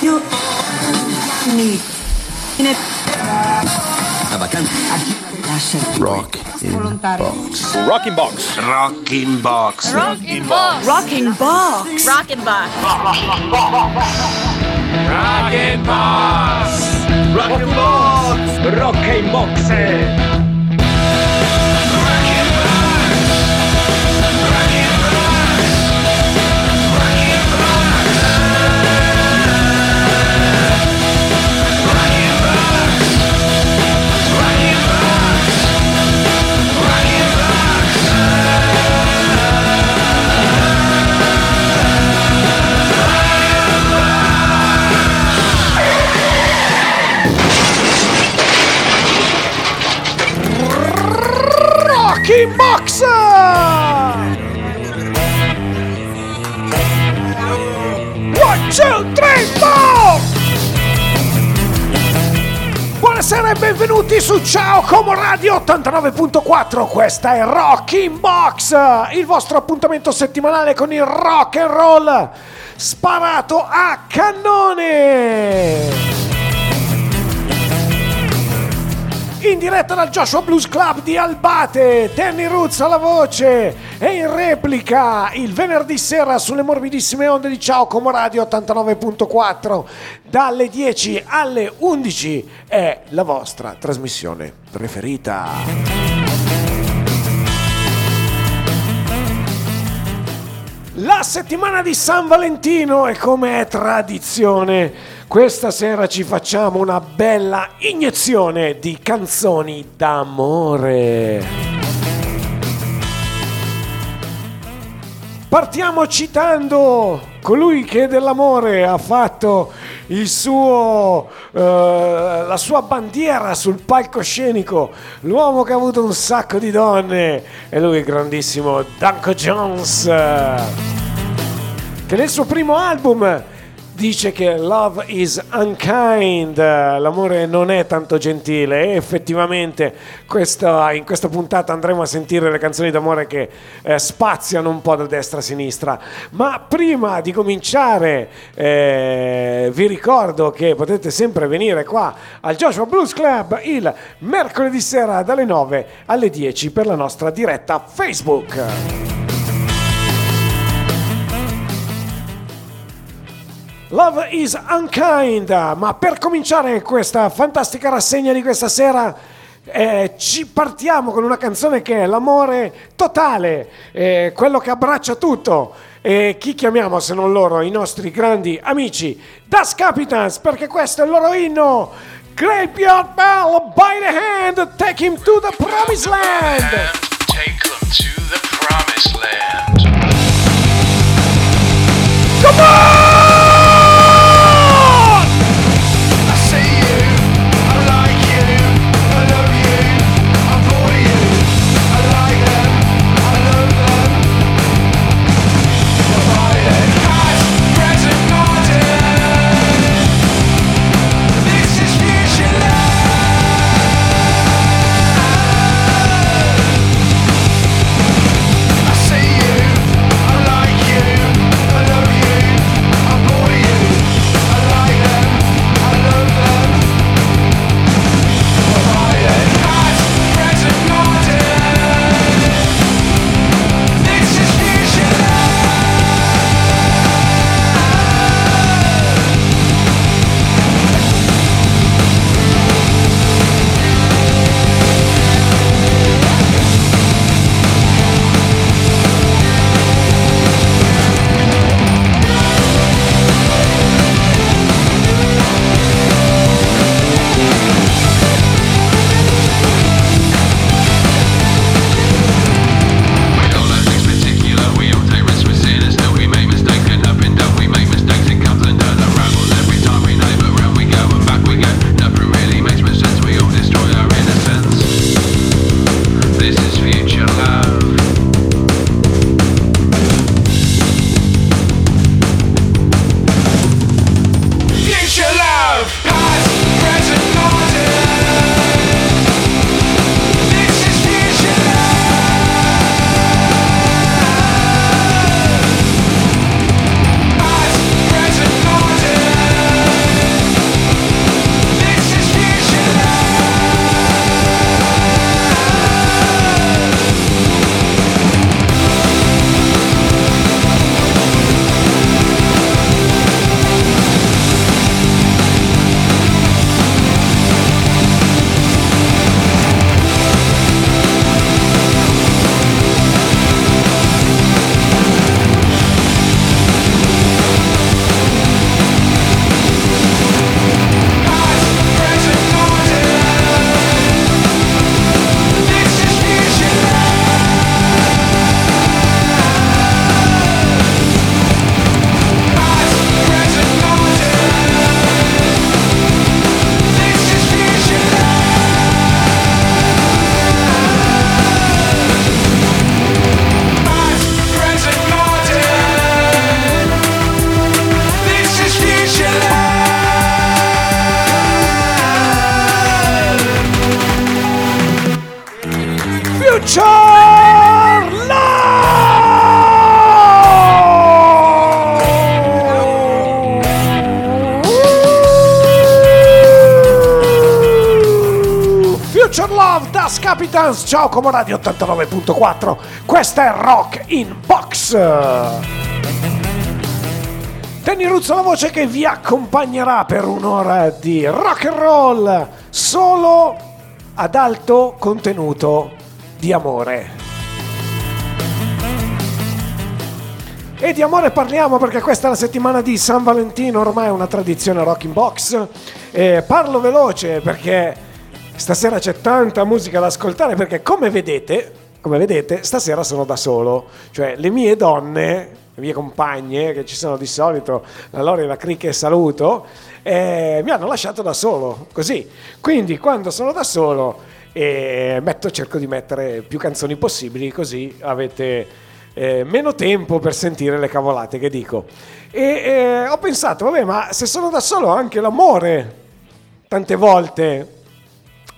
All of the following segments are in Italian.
Io mi ne La vacanza. lascia Rock in volontario. box. Rocking Box. Rocking Box. Rocking Box. Rocking Box. Rocking Box. Rocking Box. Rocking Box. Rocking Box. Rocking Box! One, two, three, four! Buonasera e benvenuti su Ciao Como Radio 89.4, questa è Rocking Box, il vostro appuntamento settimanale con il rock and roll sparato a cannone! In diretta dal Joshua Blues Club di Albate, Danny Roots alla voce e in replica il venerdì sera sulle morbidissime onde di Ciao Como Radio 89.4 dalle 10 alle 11 è la vostra trasmissione preferita. La settimana di San Valentino e come è tradizione, questa sera ci facciamo una bella iniezione di canzoni d'amore. Partiamo citando colui che dell'amore ha fatto suo, eh, la sua bandiera sul palcoscenico, l'uomo che ha avuto un sacco di donne, e lui il grandissimo Danko Jones, che nel suo primo album dice che love is unkind, l'amore non è tanto gentile e effettivamente questa- in questa puntata andremo a sentire le canzoni d'amore che eh, spaziano un po' da destra a sinistra. Ma prima di cominciare eh, vi ricordo che potete sempre venire qua al Joshua Blues Club il mercoledì sera dalle 9 alle 10 per la nostra diretta Facebook. Love is unkind, ma per cominciare questa fantastica rassegna di questa sera eh, ci partiamo con una canzone che è l'amore totale, eh, quello che abbraccia tutto. E chi chiamiamo se non loro, i nostri grandi amici Das Capitans, perché questo è il loro inno. Graveyard Bell, by the hand, take him to the promised land. Take them to the promised land. Come on! Future Love Das Capitans, ciao Como Radio 89.4, questo è Rock in Box. Tenny Ruzzo la voce che vi accompagnerà per un'ora di rock and roll solo ad alto contenuto di amore. E di amore parliamo perché questa è la settimana di San Valentino, ormai è una tradizione rock in box. Eh, parlo veloce perché stasera c'è tanta musica da ascoltare perché come vedete, come vedete, stasera sono da solo. Cioè le mie donne, le mie compagne che ci sono di solito, la Lori e la Cri che saluto, eh, mi hanno lasciato da solo, così. Quindi quando sono da solo eh, metto, cerco di mettere più canzoni possibili così avete eh, meno tempo per sentire le cavolate che dico. E eh, ho pensato, vabbè, ma se sono da solo anche l'amore tante volte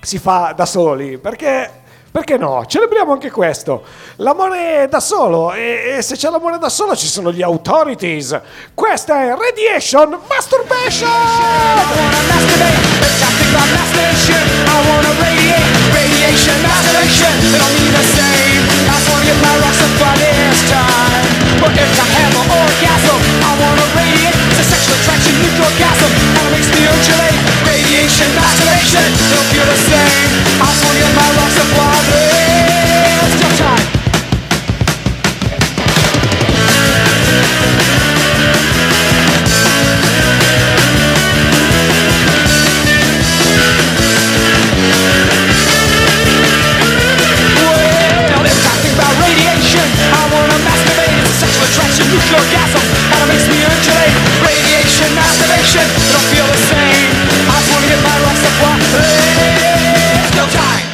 si fa da soli, perché, perché no? Celebriamo anche questo. L'amore da solo, e, e se c'è l'amore da solo ci sono gli authorities. Questa è Radiation Masturbation! Deviation, isolation, they don't need the same I wanna get my rocks up by this time But if I have an orgasm, I wanna radiate It's a sexual attraction, nuclear gasm And it makes me undulate Radiation, masturbation—they don't feel the same. I wanna get my rocks up by this time. Orgasm, and it makes me undulate. Radiation, masturbation, they don't feel the same. I just wanna get my rock supply. Let's time.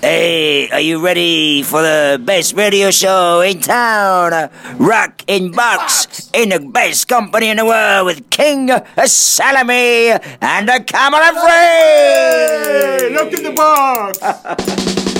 Hey, are you ready for the best radio show in town? Rock in Box, in the best company in the world with King Salami and the Camera Free! Look in the box!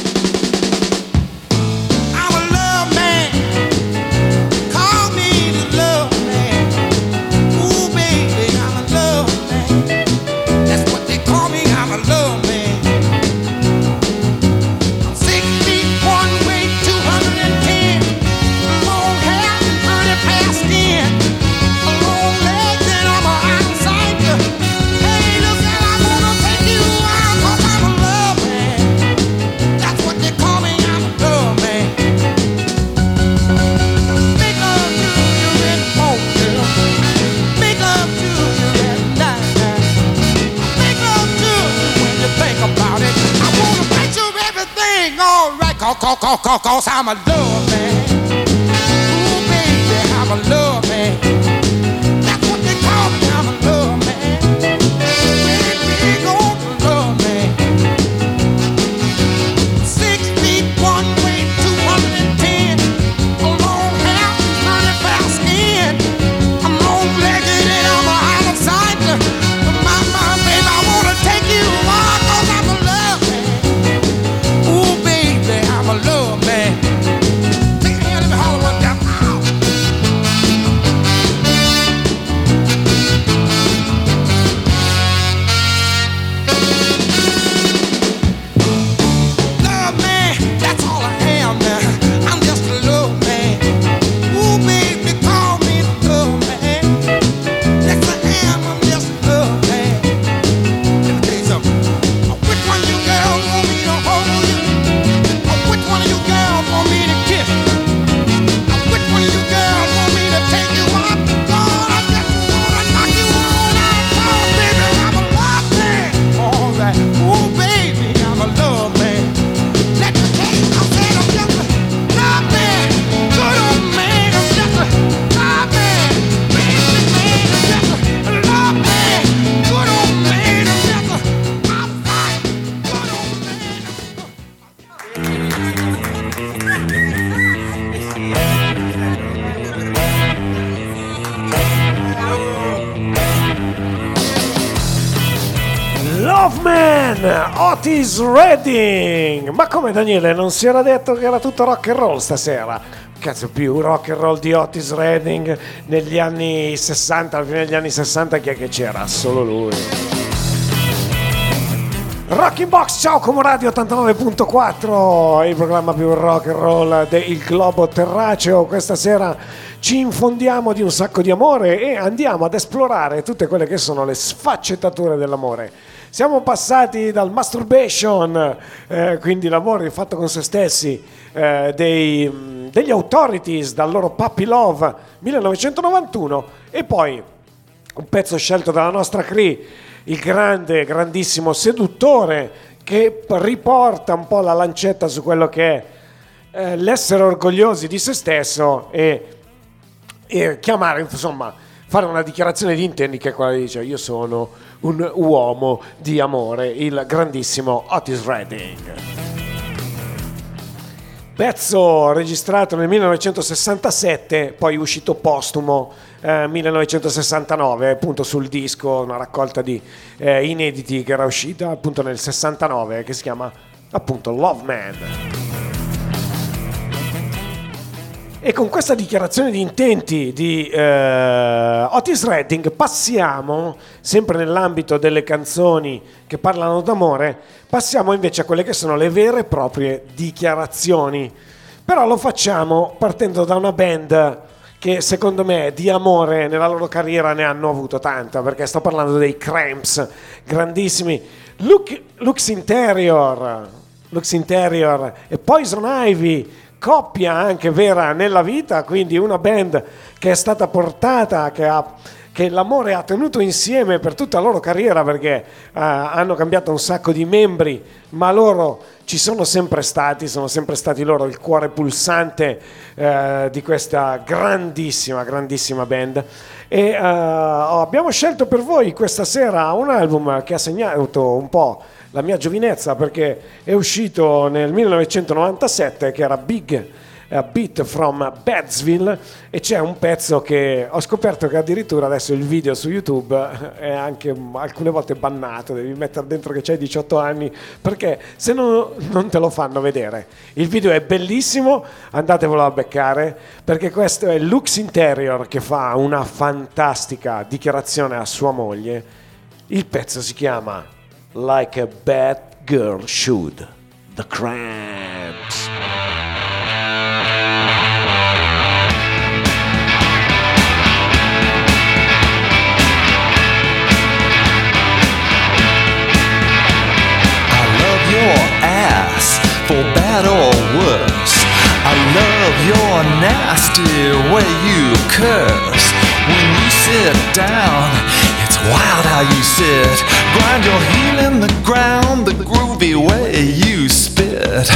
Cause, cause, cause, cause, I'm a love man. Otis Redding. Ma come Daniele, non si era detto che era tutto rock and roll stasera? Cazzo, più rock and roll di Otis Redding negli anni 60, alla fine degli anni 60 chi è che c'era? Solo lui. Rocking Box, ciao come Radio 89.4, il programma più rock and roll del globo terraceo. Questa sera ci infondiamo di un sacco di amore e andiamo ad esplorare tutte quelle che sono le sfaccettature dell'amore. Siamo passati dal masturbation, eh, quindi l'amore fatto con se stessi, eh, dei, degli authorities, dal loro Puppy Love 1991 e poi un pezzo scelto dalla nostra Cree, il grande, grandissimo seduttore che riporta un po' la lancetta su quello che è eh, l'essere orgogliosi di se stesso e, e chiamare, insomma, fare una dichiarazione di intenti che è quella che dice io sono un uomo di amore, il grandissimo Otis Redding. Pezzo registrato nel 1967, poi uscito postumo eh, 1969, appunto sul disco, una raccolta di eh, inediti che era uscita appunto nel 69, che si chiama appunto Love Man. E con questa dichiarazione di intenti di eh, Otis Redding passiamo, sempre nell'ambito delle canzoni che parlano d'amore, passiamo invece a quelle che sono le vere e proprie dichiarazioni. Però lo facciamo partendo da una band che secondo me di amore nella loro carriera ne hanno avuto tanta, perché sto parlando dei Cramps, grandissimi. Lux Interior, Lux Interior e Poison Ivy, coppia anche vera nella vita, quindi una band che è stata portata, che, ha, che l'amore ha tenuto insieme per tutta la loro carriera perché uh, hanno cambiato un sacco di membri, ma loro ci sono sempre stati, sono sempre stati loro il cuore pulsante uh, di questa grandissima, grandissima band. E uh, abbiamo scelto per voi questa sera un album che ha segnato un po' la mia giovinezza perché è uscito nel 1997 che era Big a Beat from Badsville e c'è un pezzo che ho scoperto che addirittura adesso il video su YouTube è anche alcune volte bannato, devi mettere dentro che c'hai 18 anni perché se no non te lo fanno vedere. Il video è bellissimo, andatevelo a beccare perché questo è Lux Interior che fa una fantastica dichiarazione a sua moglie. Il pezzo si chiama Like a Bad Girl Should. The Cramps. I love your ass, for bad or worse. I love your nasty way you curse. When you sit down, wild how you sit. Grind your heel in the ground, the groovy way you spit.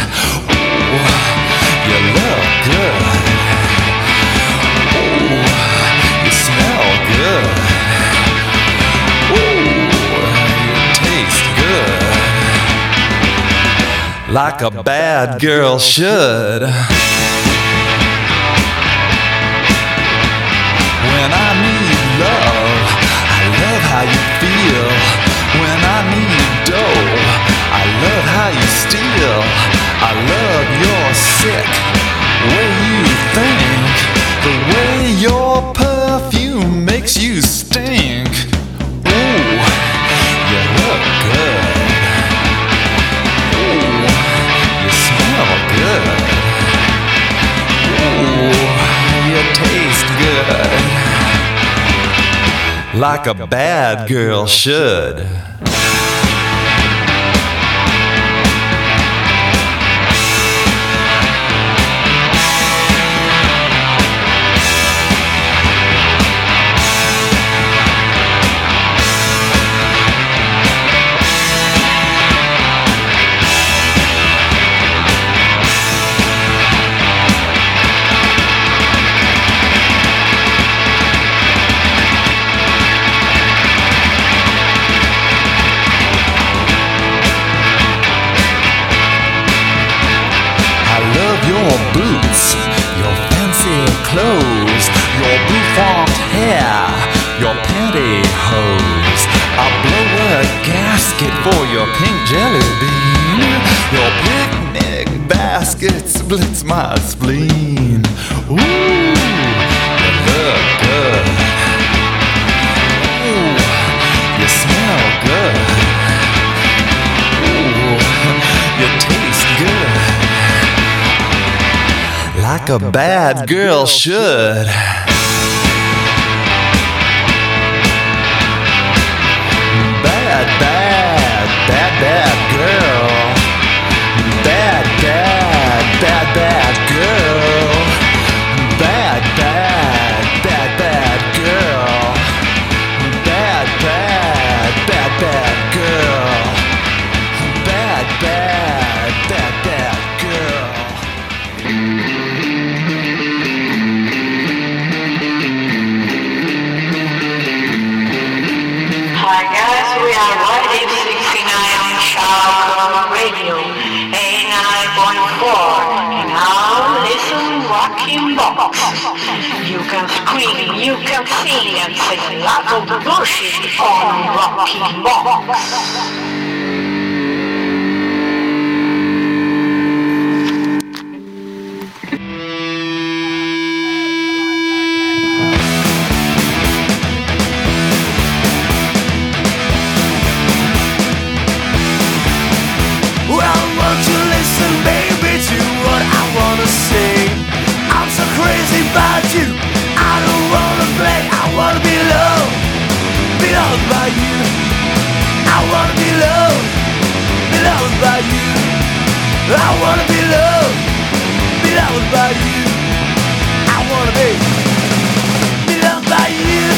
Ooh, you look good. Ooh, you smell good. Ooh, you taste good like a bad girl should. When I how you feel. When I need dough, I love how you steal. I love your sick way you think, the way your perfume makes you stink. Like a bad girl should. basket for your pink jelly bean. Your picnic basket splits my spleen. Ooh, you look good. Ooh, you smell good. Ooh, you taste good. Like a bad girl should. bad, bad bad, bad girl. Bad, bad, bad, bad Rocking Box. Well, won't you listen, baby, to what I wanna say? I'm so crazy about you. Wanna be loved, be loved by you. I wanna be loved, be loved by you. I wanna be loved, be loved by you. I wanna be, be loved by you.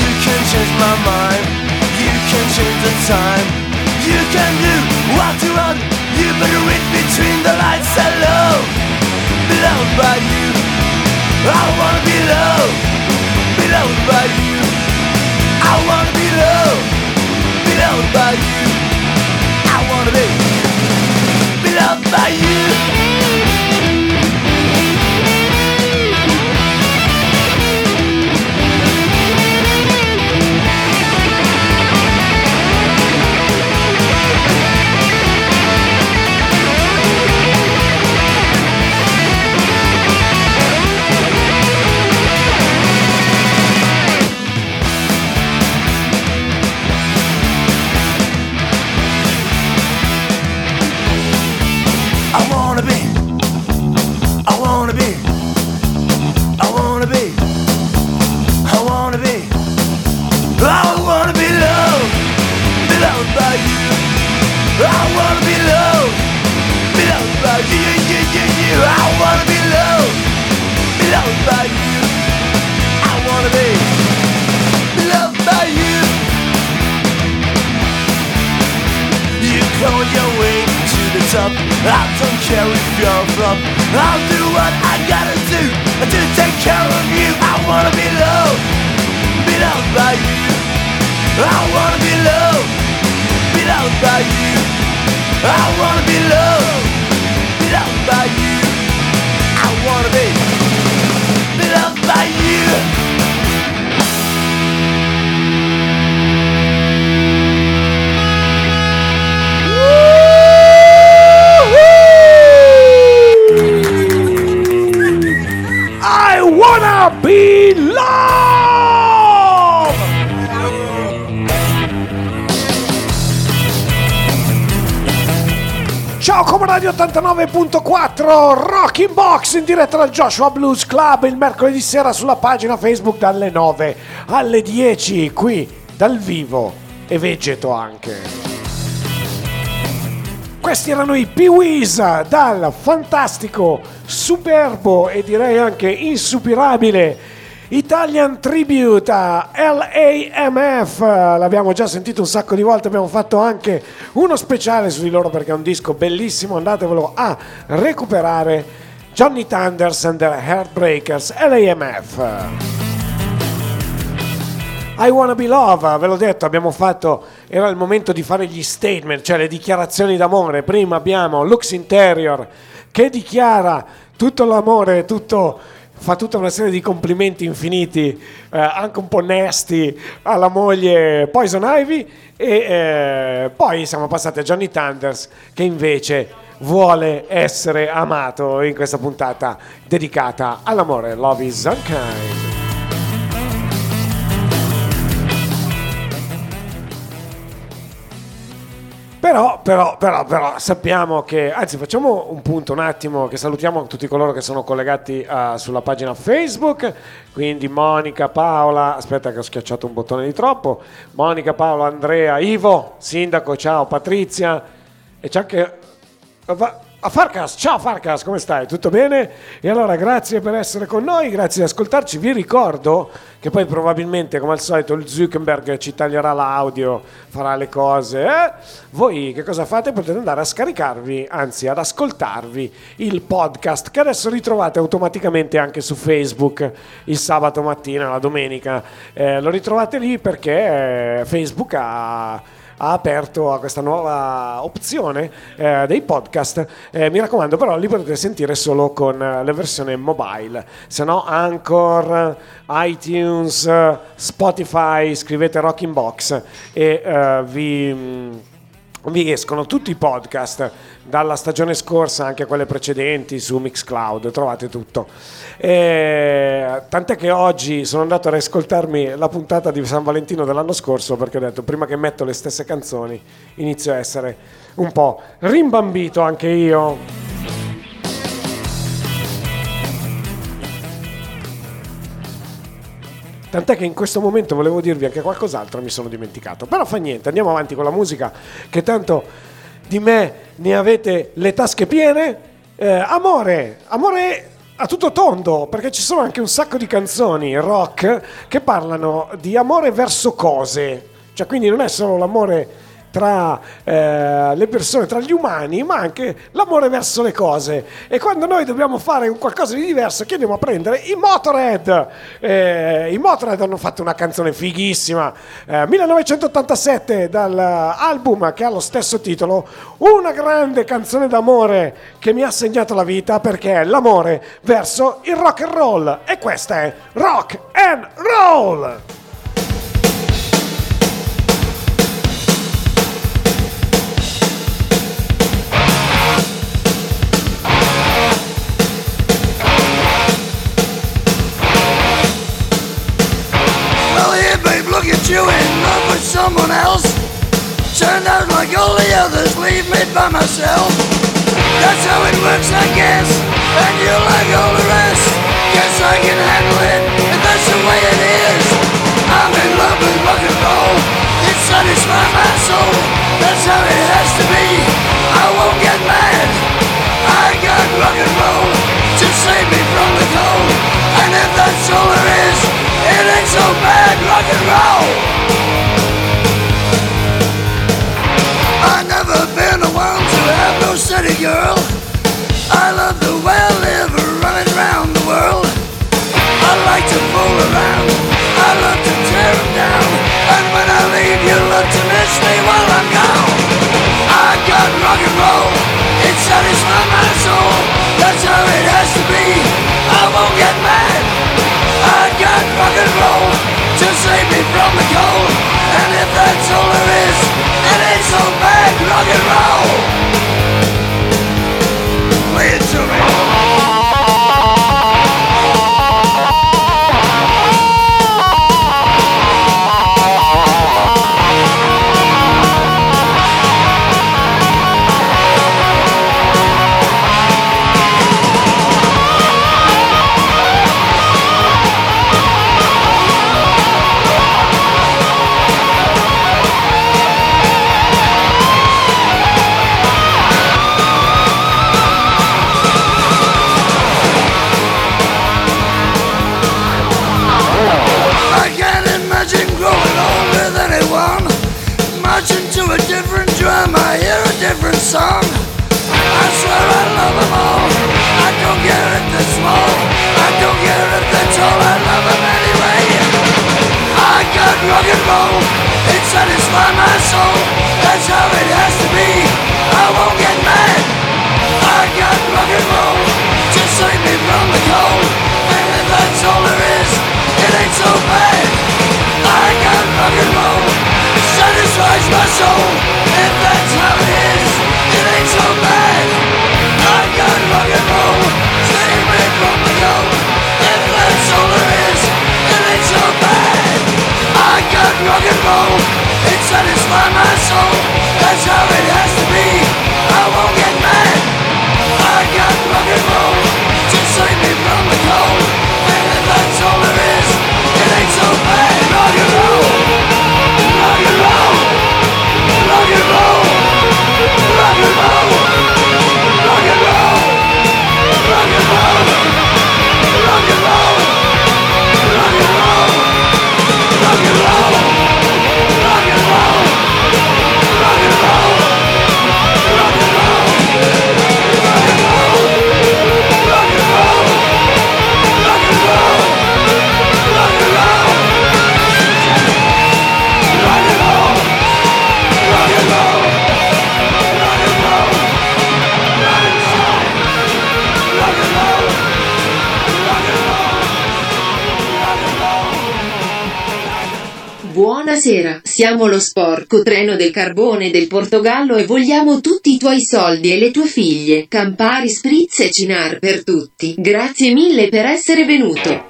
You can change my mind. You can change the time. You can do what you want. You better read between the lines. Hello, be loved by you. I wanna be loved, loved by you. I wanna be loved, loved by you. I wanna be loved by you. In diretta dal Joshua Blues Club il mercoledì sera sulla pagina Facebook dalle 9 alle 10 qui dal vivo e vegeto anche. Questi erano i Pee-Wees dal fantastico, superbo e direi anche insuperabile Italian Tribute a LAMF. L'abbiamo già sentito un sacco di volte, abbiamo fatto anche uno speciale su di loro perché è un disco bellissimo, andatevelo a recuperare. Johnny Thunders and the Heartbreakers, LAMF. I Wanna Be Love, ve l'ho detto, abbiamo fatto, era il momento di fare gli statement, cioè le dichiarazioni d'amore. Prima abbiamo Lux Interior che dichiara tutto l'amore, tutto, fa tutta una serie di complimenti infiniti, eh, anche un po' nesti, alla moglie Poison Ivy. E eh, poi siamo passati a Johnny Thunders che invece vuole essere amato in questa puntata dedicata all'amore. Love is unkind. Però, però, però, però sappiamo che, anzi facciamo un punto un attimo, che salutiamo tutti coloro che sono collegati eh, sulla pagina Facebook, quindi Monica, Paola, aspetta che ho schiacciato un bottone di troppo, Monica, Paola, Andrea, Ivo, Sindaco, ciao, Patrizia, e c'è anche... a Farcas, ciao Farcas, come stai? Tutto bene? E allora grazie per essere con noi, grazie di ascoltarci. Vi ricordo che poi probabilmente, come al solito, il Zuckerberg ci taglierà l'audio, farà le cose. eh? Voi che cosa fate? Potete andare a scaricarvi, anzi ad ascoltarvi il podcast che adesso ritrovate automaticamente anche su Facebook il sabato mattina, la domenica. Eh, lo ritrovate lì perché eh, Facebook ha ha aperto a questa nuova opzione eh, dei podcast. Eh, mi raccomando, però li potete sentire solo con eh, la versione mobile, se no Anchor, iTunes, Spotify, scrivete Rocking Box e eh, vi mm, vi escono tutti i podcast dalla stagione scorsa anche quelle precedenti su Mixcloud. Trovate tutto E tant'è che oggi sono andato a riascoltarmi la puntata di San Valentino dell'anno scorso perché ho detto prima che metto le stesse canzoni inizio a essere un po' rimbambito anche io Tant'è che in questo momento volevo dirvi anche qualcos'altro, mi sono dimenticato. Però fa niente, andiamo avanti con la musica, che tanto di me ne avete le tasche piene. Eh, amore, amore a tutto tondo, perché ci sono anche un sacco di canzoni rock che parlano di amore verso cose. Cioè, quindi non è solo l'amore tra eh, le persone, tra gli umani, ma anche l'amore verso le cose. E quando noi dobbiamo fare qualcosa di diverso, che andiamo a prendere i Motorhead. Eh, I Motorhead hanno fatto una canzone fighissima, eh, 1987, dall'album che ha lo stesso titolo, una grande canzone d'amore che mi ha segnato la vita perché è l'amore verso il rock and roll. E questa è Rock and Roll! Babe, you in love with someone else. Turned out like all the others, leave me by myself. That's how it works, I guess. And you like all the rest. Guess I can handle it, and that's the way it is. I'm in love with rock and roll. It satisfies my soul. That's how it has to be. I won't get mad. I got rock and roll to save me girl. I love the way I live, running around the world. I like to fool around, I love to tear 'em down. And when I leave, you love to miss me while I'm gone. I got rock and roll, it satisfies my soul. That's how it has to be. I won't get mad. I got rock and roll to save me from the cold. And if that's all there is, it ain't so bad, rock and roll. Buonasera, siamo lo sporco treno del carbone del Portogallo e vogliamo tutti i tuoi soldi e le tue figlie. Campari, spritz e cinar per tutti. Grazie mille per essere venuto.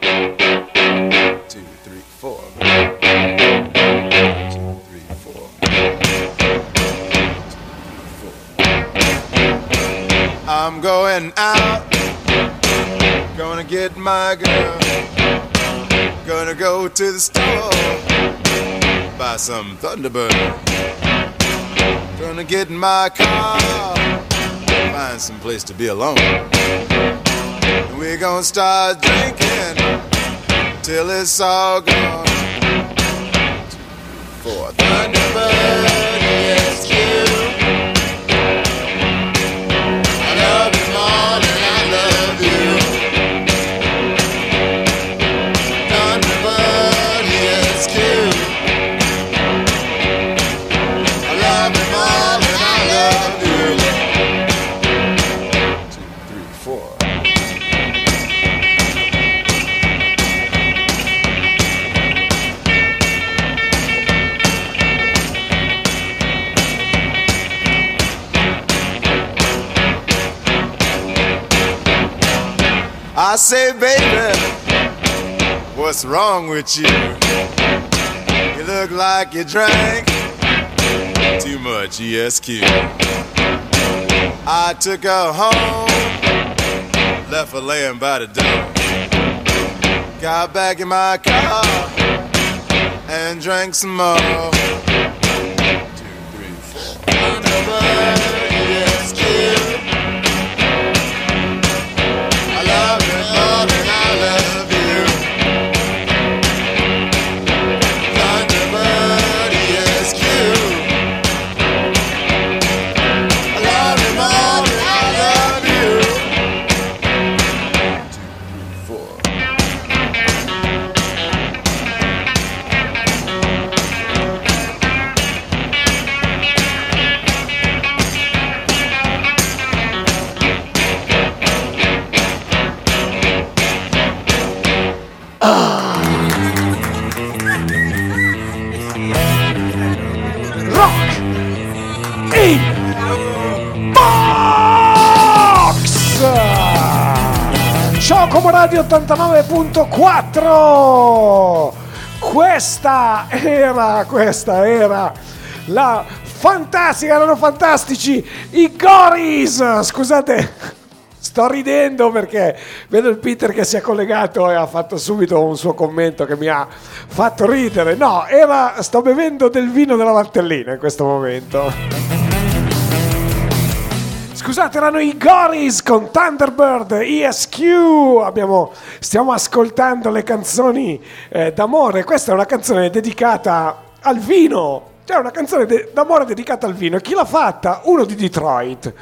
I'm going out, gonna get my girl, gonna go to the store, buy some Thunderbird, gonna get in my car, find some place to be alone. And we're gonna start drinking till it's all gone. For Thunderbird, I say, baby, what's wrong with you? You look like you drank too much ESQ. I took her home, left her laying by the door. Got back in my car and drank some more. Radio 89.4 Questa era, questa era la fantastica, erano fantastici i Goris! Scusate, sto ridendo perché vedo il Peter che si è collegato e ha fatto subito un suo commento che mi ha fatto ridere. No, era, sto bevendo del vino della Valtellina in questo momento. Scusate, erano i Goris con Thunderbird ESQ. Abbiamo, stiamo ascoltando le canzoni eh, d'amore. Questa è una canzone dedicata al vino. Cioè, una canzone de- d'amore dedicata al vino. Chi l'ha fatta? Uno di Detroit.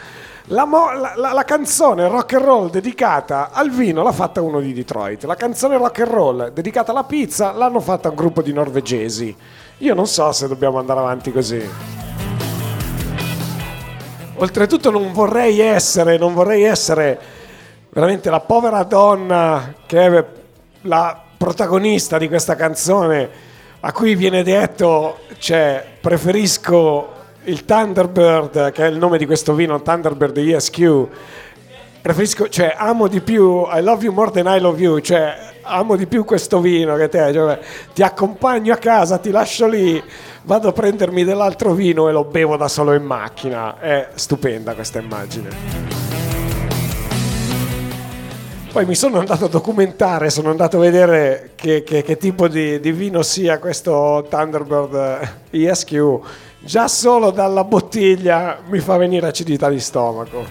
La, mo- la- la- la canzone rock and roll dedicata al vino l'ha fatta uno di Detroit. La canzone rock and roll dedicata alla pizza l'hanno fatta un gruppo di norvegesi. Io non so se dobbiamo andare avanti così. Oltretutto non vorrei essere, non vorrei essere veramente la povera donna che è la protagonista di questa canzone a cui viene detto, cioè, preferisco il Thunderbird, che è il nome di questo vino, Thunderbird ESQ, preferisco, cioè, amo di più, I love you more than I love you, cioè, amo di più questo vino che te, cioè, ti accompagno a casa, ti lascio lì, vado a prendermi dell'altro vino e lo bevo da solo in macchina. È stupenda questa immagine. Poi mi sono andato a documentare, sono andato a vedere che, che- che tipo di, di vino sia questo Thunderbird eh, ESQ. Già solo dalla bottiglia mi fa venire acidità di stomaco.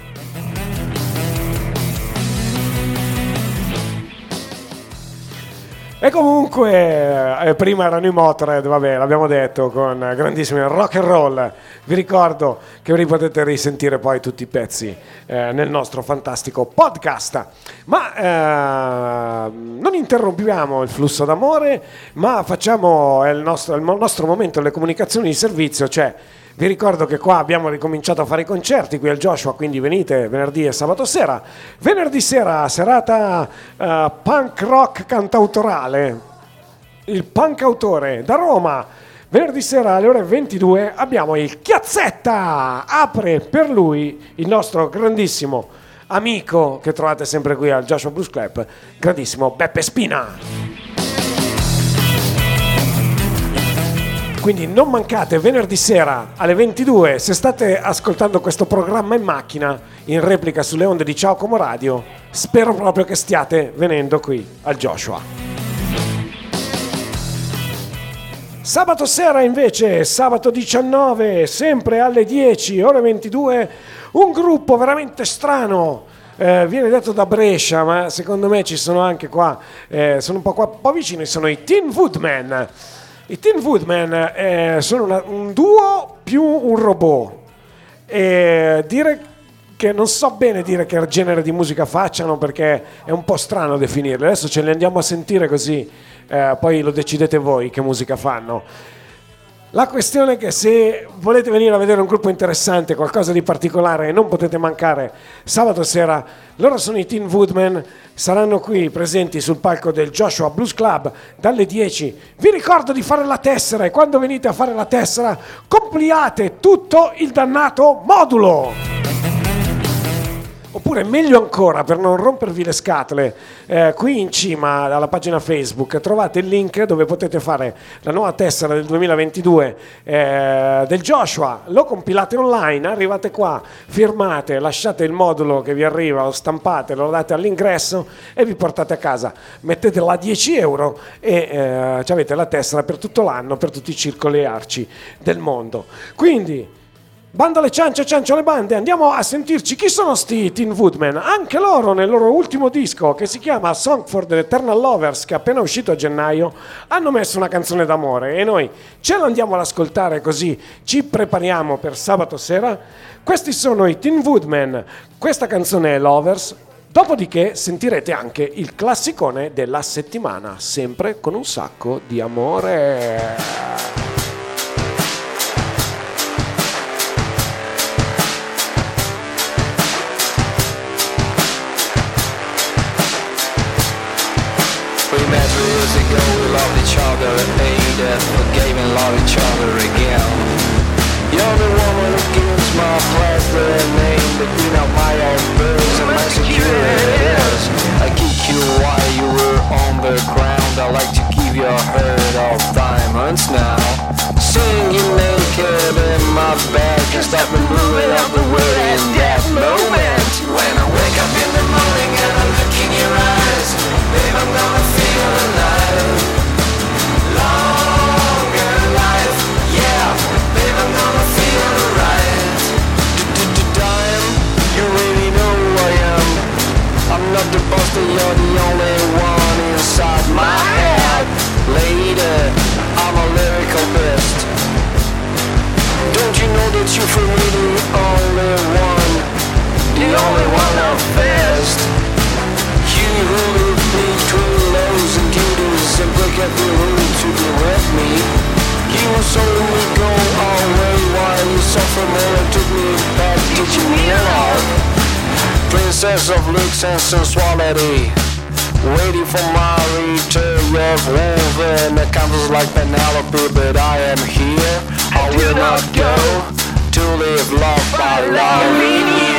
E comunque, eh, prima erano i Motorhead, vabbè, l'abbiamo detto, con grandissimi rock and roll. Vi ricordo che vi potete risentire poi tutti i pezzi eh, nel nostro fantastico podcast. Ma eh, non interrompiamo il flusso d'amore, ma facciamo il nostro, il nostro momento delle comunicazioni di servizio, cioè vi ricordo che qua abbiamo ricominciato a fare i concerti qui al Joshua, quindi venite venerdì e sabato sera. Venerdì sera serata eh, punk rock cantautorale. il punk autore da Roma. Venerdì sera alle ore 22 abbiamo il Chiazzetta. Apre per lui il nostro grandissimo amico che trovate sempre qui al Joshua Blues Club, grandissimo Beppe Spina. Quindi non mancate venerdì sera alle 22 se state ascoltando questo programma in macchina in replica sulle onde di Ciao Como Radio. Spero proprio che stiate venendo qui al Joshua. Sabato sera invece, sabato 19, sempre alle 10, ore 22, un gruppo veramente strano. Eh, viene detto da Brescia, ma secondo me ci sono anche qua, eh, sono un po' qua, un po' vicini, sono i Teen Woodman. I Teen Woodman eh, sono una- un duo più un robot. E dire che non so bene dire che genere di musica facciano perché è un po' strano definirli. Adesso ce li andiamo a sentire così, eh, poi lo decidete voi che musica fanno. La questione è che se volete venire a vedere un gruppo interessante, qualcosa di particolare non potete mancare sabato sera, loro sono i Teen Woodman, saranno qui presenti sul palco del Joshua Blues Club dalle 10. Vi ricordo di fare la tessera e quando venite a fare la tessera compliate tutto il dannato modulo. Oppure meglio ancora, per non rompervi le scatole, eh, qui in cima alla pagina Facebook trovate il link dove potete fare la nuova tessera del 2022 eh, del Joshua. Lo compilate online, arrivate qua, firmate, lasciate il modulo che vi arriva, lo stampate, lo date all'ingresso e vi portate a casa. Mettetela a 10 euro e eh, avete la tessera per tutto l'anno, per tutti i circoli e arci del mondo. Quindi... Banda le ciance, ciancio le bande, andiamo a sentirci chi sono sti Teen Woodman. Anche loro nel loro ultimo disco che si chiama Song for the Eternal Lovers, che è appena uscito a gennaio, hanno messo una canzone d'amore e noi ce l'andiamo ad ascoltare così ci prepariamo per sabato sera. Questi sono i Teen Woodman, questa canzone è Lovers. Dopodiché sentirete anche il classicone della settimana, sempre con un sacco di amore. Hated, forgave and loved each other again. You're the woman who gives my pleasure a name, queen of my own birds and my securities. I kick you while you were on the ground, I like to keep your herd of diamonds now. Seeing you naked in my bed, can stop me moving up the world I'm but you're the only one inside my head. Lady, I'm a lyrical beast. Don't you know that you're for me the only one, the only one of best? You who live between lows and duties and break every rule to be with me. You saw me go all way while you suffer more and took me back, teaching me love. Princess of looks and sensuality. Waiting for my return, you're woven the canvas like Penelope, but I am here. I will not go to live love by loving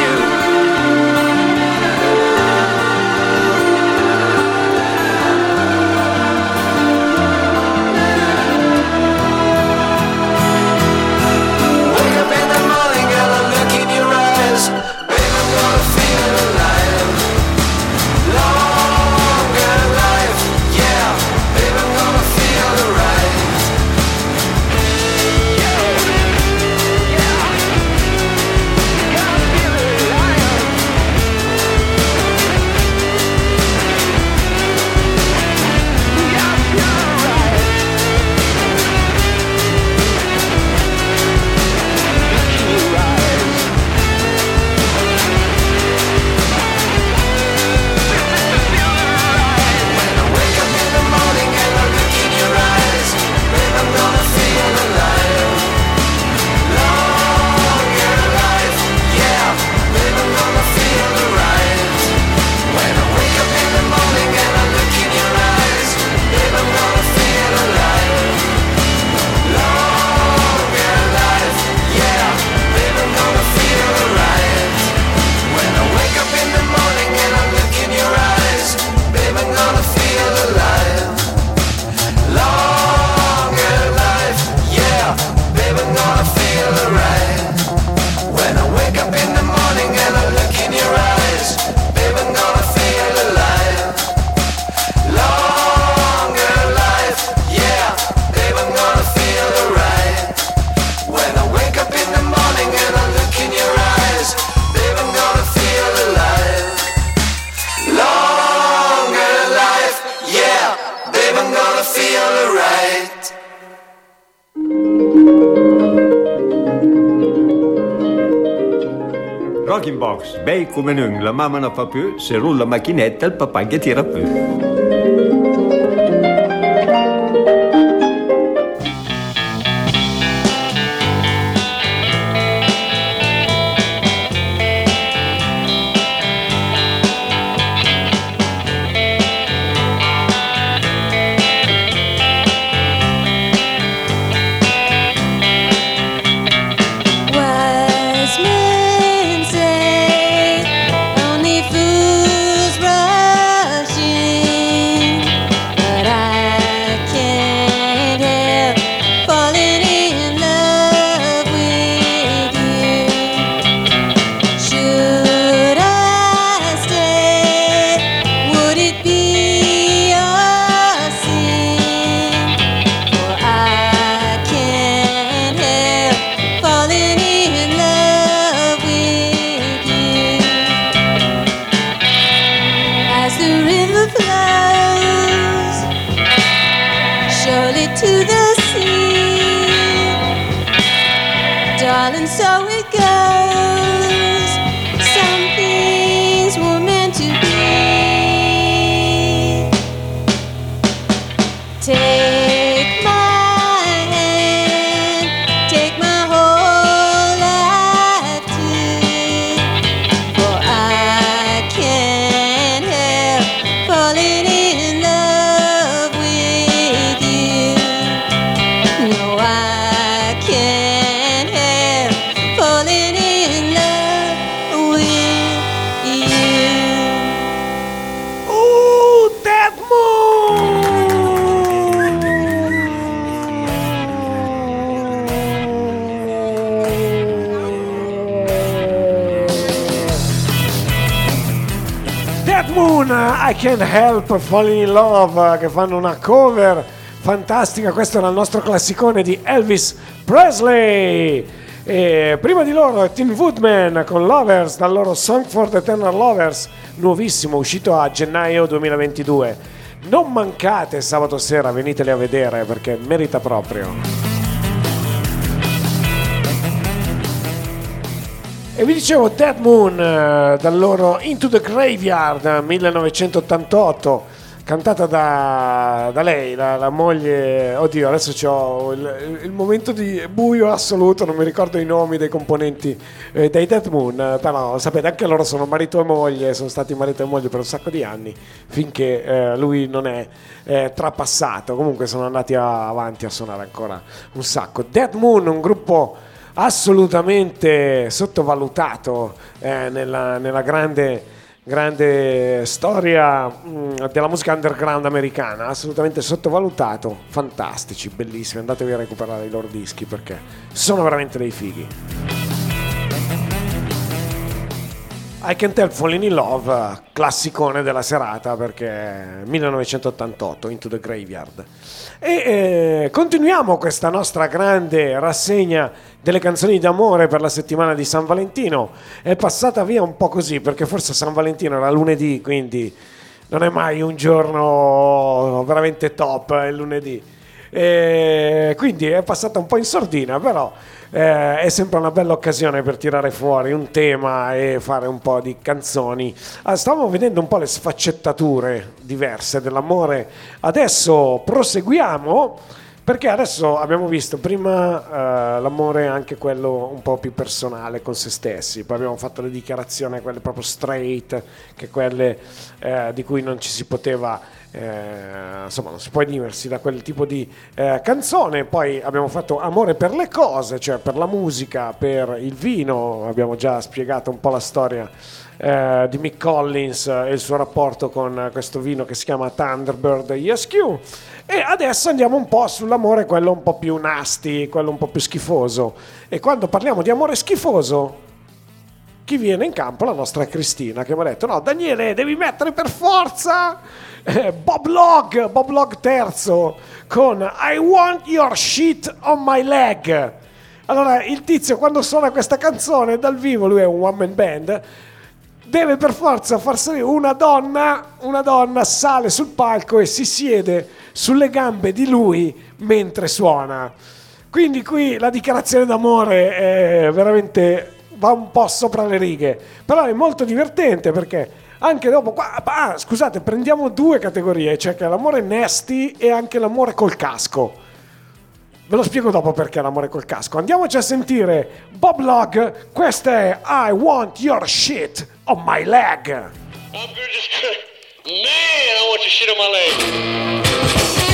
come non, la mamma non fa più, se rulla la macchinetta il papà che tira più. Can't Help Falling in Love, che fanno una cover fantastica. Questo era il nostro classicone di Elvis Presley. E prima di loro Tim Woodman con Lovers dal loro Song for the Eternal Lovers, nuovissimo, uscito a gennaio 2022. Non mancate sabato sera, veniteli a vedere perché merita proprio. E vi dicevo Dead Moon eh, dal loro Into the Graveyard 1988, cantata da, da lei, la, la moglie. Oddio, adesso ho il, il momento di buio assoluto, non mi ricordo i nomi dei componenti eh, dei Dead Moon, eh, però sapete anche loro sono marito e moglie, sono stati marito e moglie per un sacco di anni, finché eh, lui non è eh, trapassato. Comunque sono andati avanti a suonare ancora un sacco. Dead Moon, un gruppo assolutamente sottovalutato eh, nella, nella grande, grande storia mh, della musica underground americana, assolutamente sottovalutato, fantastici, bellissimi, andatevi a recuperare i loro dischi perché sono veramente dei fighi. I Can't Help Falling in Love, classicone della serata perché 1988, Into the Graveyard. E eh, continuiamo questa nostra grande rassegna delle canzoni d'amore per la settimana di San Valentino. È passata via un po' così perché forse San Valentino era lunedì, quindi non è mai un giorno veramente top il lunedì. E quindi è passata un po' in sordina, però eh, è sempre una bella occasione per tirare fuori un tema e fare un po' di canzoni. Ah, stavamo vedendo un po' le sfaccettature diverse dell'amore. Adesso proseguiamo. Perché adesso abbiamo visto prima eh, l'amore anche quello un po' più personale con se stessi, poi abbiamo fatto le dichiarazioni, quelle proprio straight, che quelle eh, di cui non ci si poteva, eh, insomma non si può diversi da quel tipo di eh, canzone, poi abbiamo fatto amore per le cose, cioè per la musica, per il vino, abbiamo già spiegato un po' la storia eh, di Mick Collins e il suo rapporto con questo vino che si chiama Thunderbird ESQ. E adesso andiamo un po' sull'amore, quello un po' più nasty, quello un po' più schifoso. E quando parliamo di amore schifoso, chi viene in campo? La nostra Cristina che mi ha detto: No, Daniele, devi mettere per forza eh, Bob Log, Bob Log terzo con I want your shit on my leg. Allora, il tizio quando suona questa canzone dal vivo, lui è un one man band, deve per forza far salire una donna, una donna sale sul palco e si siede sulle gambe di lui mentre suona. Quindi qui la dichiarazione d'amore è veramente va un po' sopra le righe, però è molto divertente perché anche dopo qua, ah, scusate, prendiamo due categorie, cioè che l'amore nasty e anche l'amore col casco. Ve lo spiego dopo perché l'amore col casco. Andiamoci a sentire Bob Log, questa è I want your shit on my leg. Man, I want your shit on my leg.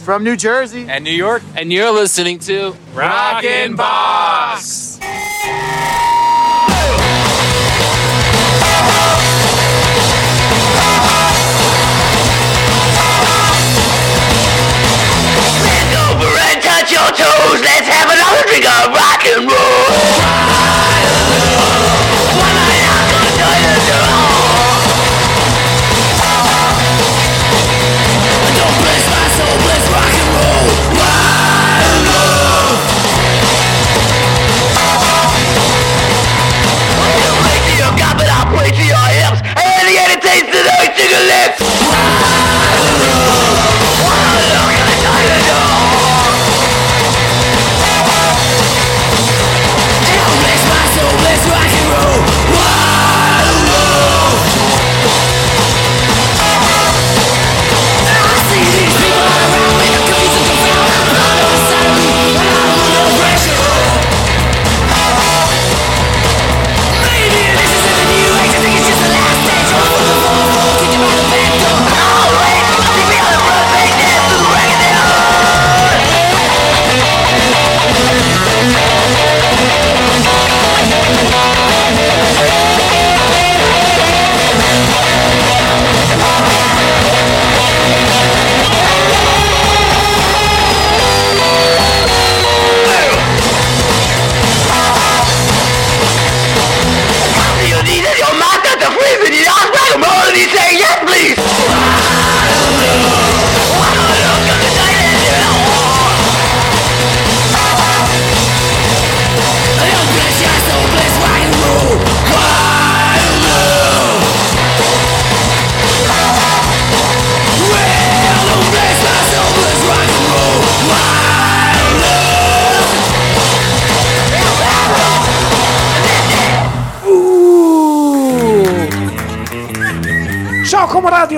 From New Jersey and New York, and you're listening to Rockin' Box. over and touch your toes. Let's have another drink of rock and roll.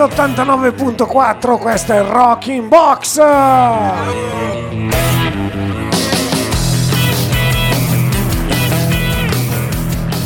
89.4, questo è Rock in Box.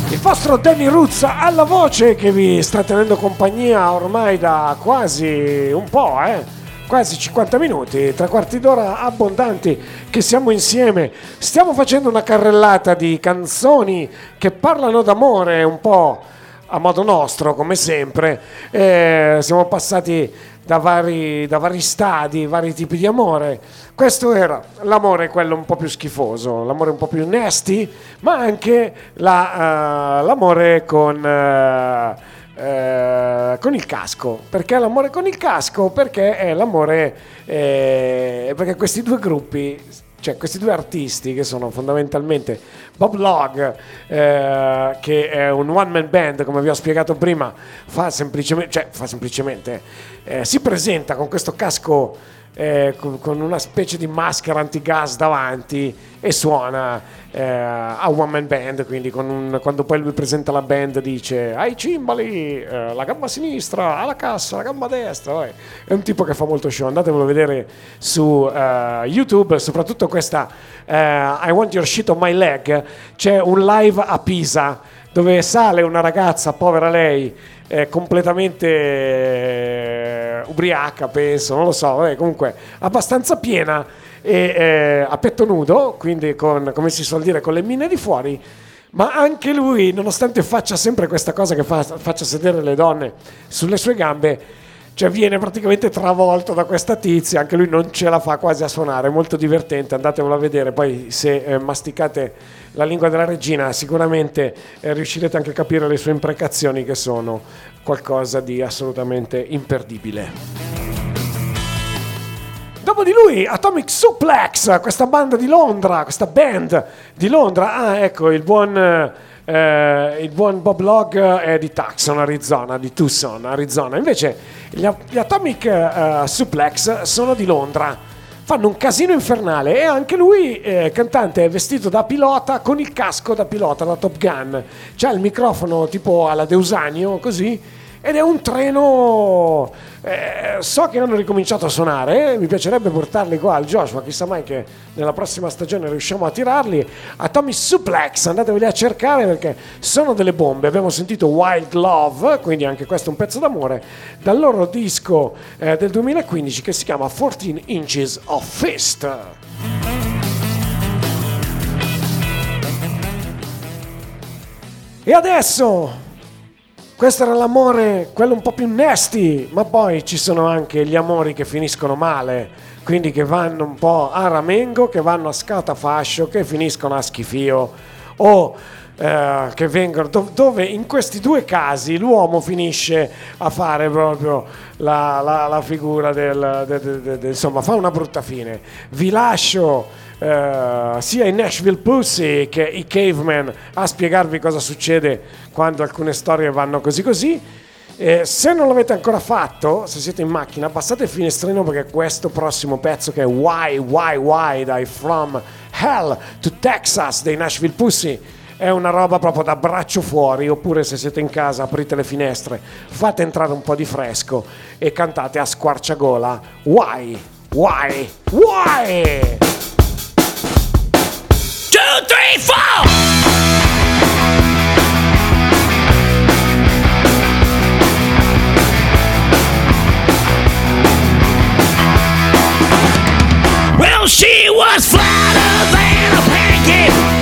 Il vostro Danny Ruzza alla voce che vi sta tenendo compagnia ormai da quasi un po', eh? quasi 50 minuti, tre quarti d'ora abbondanti che siamo insieme. Stiamo facendo una carrellata di canzoni che parlano d'amore un po' a modo nostro, come sempre. Eh, siamo passati da vari, da vari stadi, vari tipi di amore. Questo era l'amore, quello un po' più schifoso, l'amore un po' più nasty, ma anche la, eh, l'amore con, eh, eh, con il casco. Perché l'amore con il casco? Perché è l'amore, eh, perché questi due gruppi cioè questi due artisti che sono fondamentalmente Bob Log eh, che è un one man band come vi ho spiegato prima fa semplicemente, cioè, fa semplicemente eh, si presenta con questo casco eh, con, una specie di maschera antigas davanti e suona eh, a one man band quindi un- quando poi lui presenta la band dice ai cimbali eh, la gamba sinistra alla cassa la gamba destra vabbè. è un tipo che fa molto show andatevelo a vedere su eh, youtube soprattutto questa eh, I want your shit on my leg c'è un live a Pisa dove sale una ragazza povera lei eh, completamente eh, ubriaca penso non lo so vabbè, comunque abbastanza piena e eh, a petto nudo quindi con come si suol dire con le mine di fuori. Ma anche lui, nonostante faccia sempre questa cosa che fa- faccia sedere le donne sulle sue gambe, cioè viene praticamente travolto da questa tizia, anche lui non ce la fa quasi a suonare, è molto divertente, andatevelo a vedere, poi se eh, masticate la lingua della regina sicuramente eh, riuscirete anche a capire le sue imprecazioni che sono qualcosa di assolutamente imperdibile. Dopo di lui, Atomic Suplex, questa banda di Londra, questa band di Londra. Ah, ecco, il buon, eh, il buon Bob Log è di Tucson, Arizona, di Tucson, Arizona. Invece gli, gli Atomic eh, Suplex sono di Londra. Fanno un casino infernale e anche lui, eh, cantante, è vestito da pilota con il casco da pilota, da Top Gun. C'ha il microfono tipo alla Deusanio, così, ed è un treno. eh, so che hanno ricominciato a suonare. eh, mi piacerebbe portarli qua al Joshua. Chissà mai che nella prossima stagione riusciamo a tirarli. A Tommy Suplex, andateveli a cercare perché sono delle bombe. Abbiamo sentito Wild Love, quindi anche questo è un pezzo d'amore, dal loro disco eh, del 2015 che si chiama 14 Inches of Fist. E adesso questo era l'amore, quello un po' più nasty, ma poi ci sono anche gli amori che finiscono male, quindi che vanno un po' a ramengo, che vanno a scatafascio, che finiscono a schifio, o eh, che vengono, dov- dove in questi due casi l'uomo finisce a fare proprio la, la- la figura del, de- de- de- insomma, fa una brutta fine. Vi lascio eh, sia in Nashville Pussy che i Caveman a spiegarvi cosa succede quando alcune storie vanno così così. Eh, se non l'avete ancora fatto, se siete in macchina, passate il finestrino perché questo prossimo pezzo che è Why, Why, Why dai From Hell to Texas dei Nashville Pussy è una roba proprio da braccio fuori, oppure se siete in casa aprite le finestre, fate entrare un po' di fresco e cantate a squarciagola Why, Why, Why! 2, 3, 4! Was flatter than a pancake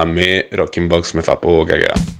er med Rakim Bak, som er og greier.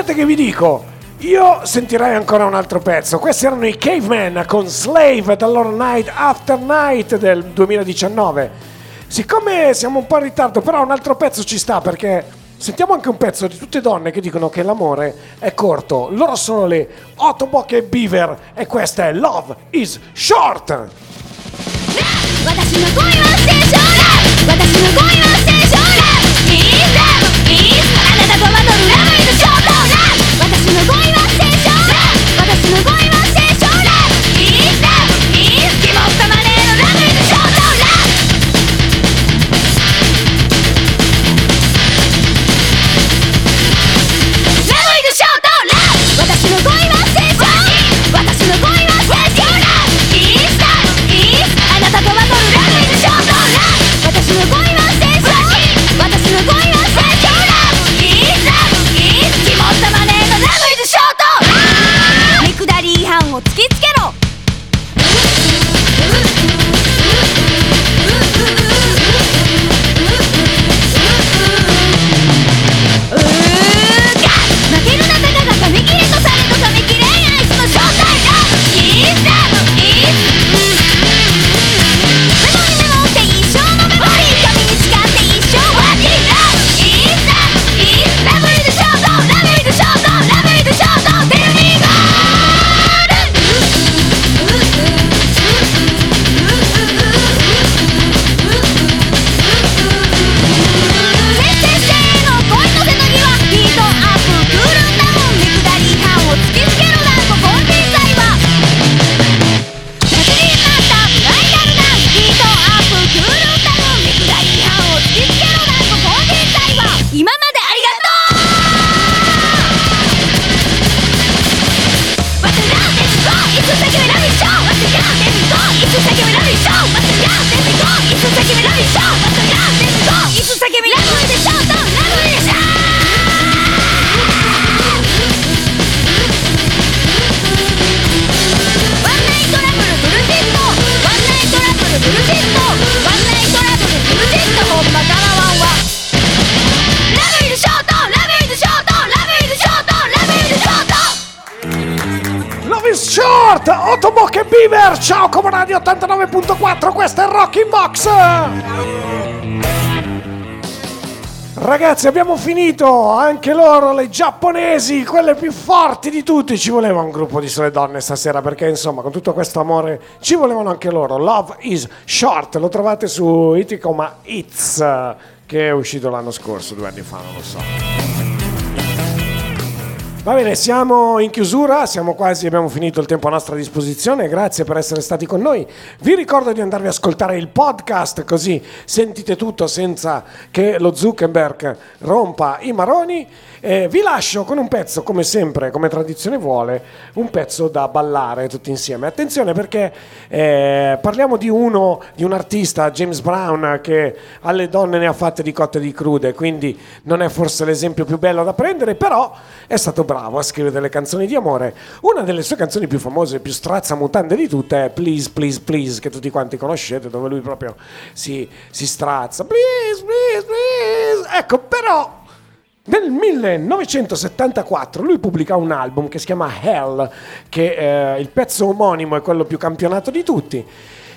Guardate che vi dico. Io sentirei ancora un altro pezzo. Questi erano i Caveman con Slave dal loro Night After Night del 2019. Siccome siamo un po' in ritardo, però un altro pezzo ci sta perché sentiamo anche un pezzo di tutte donne che dicono che l'amore è corto. Loro sono le Ottobock e Beaver e questa è Love is Short. 私の恋は成長だ私の恋は Short, Otobok e Beaver, ciao come Radio 89.4, questo è Rocking Box. Ragazzi abbiamo finito, anche loro, le giapponesi, quelle più forti di tutti, ci voleva un gruppo di sole donne stasera perché insomma con tutto questo amore ci volevano anche loro, Love is Short, lo trovate su Iticoma It's che è uscito l'anno scorso, due anni fa, non lo so. Va bene, siamo in chiusura, siamo quasi, abbiamo finito il tempo a nostra disposizione, grazie per essere stati con noi. Vi ricordo di andarvi a ascoltare il podcast così sentite tutto senza che lo Zuckerberg rompa i maroni. Eh, vi lascio con un pezzo, come sempre, come tradizione vuole, un pezzo da ballare tutti insieme. Attenzione perché eh, parliamo di uno, di un artista, James Brown, che alle donne ne ha fatte di cotte e di crude, quindi non è forse l'esempio più bello da prendere, però è stato bravo a scrivere delle canzoni di amore. Una delle sue canzoni più famose, più strazzamutande di tutte è Please, Please, Please, che tutti quanti conoscete, dove lui proprio si, si strazza. Please, please, please. Ecco, però nel 1974 lui pubblica un album che si chiama Hell, che eh, il pezzo omonimo è quello più campionato di tutti.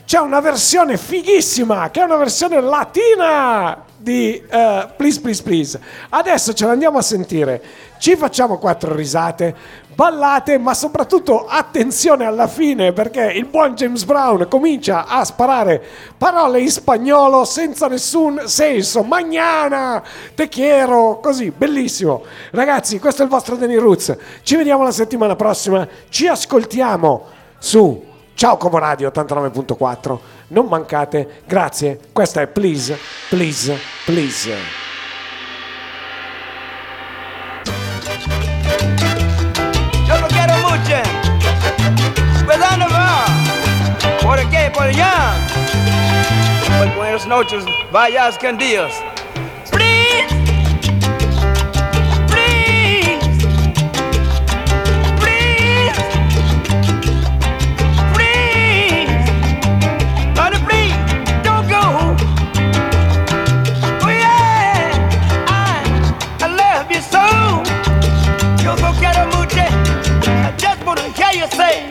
C'è una versione fighissima, che è una versione latina di eh, Please Please Please. Adesso ce l'andiamo a sentire. Ci facciamo quattro risate, ballate, ma soprattutto attenzione alla fine perché il buon James Brown comincia a sparare parole in spagnolo senza nessun senso. Magnana, te quiero, così, bellissimo. Ragazzi, questo è il vostro Danny Roots. Ci vediamo la settimana prossima. Ci ascoltiamo su Ciao Como Radio 89.4. Non mancate. Grazie. Questa è Please, Please, Please. Buenas noches, vayas con Please. Please. Please. Please. Honey, please, don't go. Oh, yeah. I, I love you so. Yo no quiero mucho. I just wanna hear you say,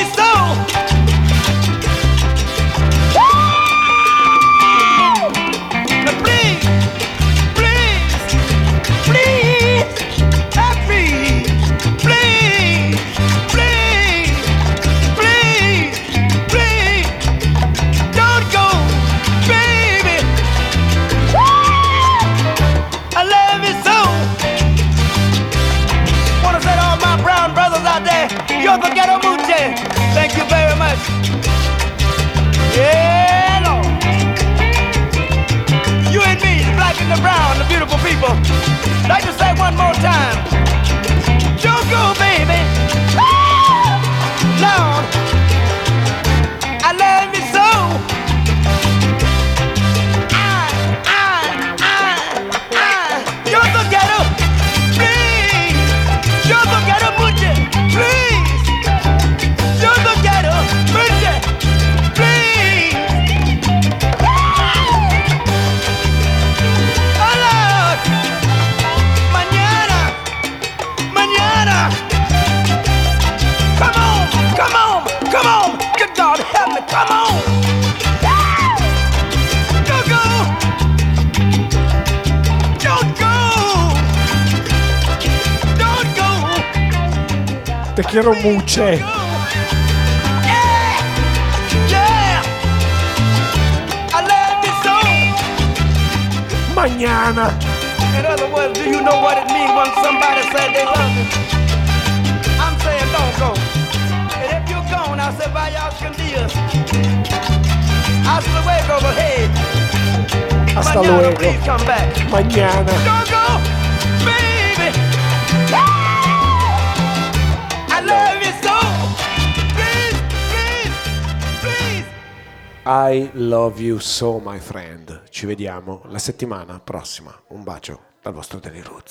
I Te muche. Yeah! I love you so. Mañana. In other words, do you know what it means when somebody says they love you? I'm saying don't go. And if you're gone, I say vaya con Dios. Hasta luego, but hey, Hasta mañana, luego. please come back. Mañana. Don't go, baby. I love you so, my friend. Ci vediamo la settimana prossima. Un bacio dal vostro Danny Roots.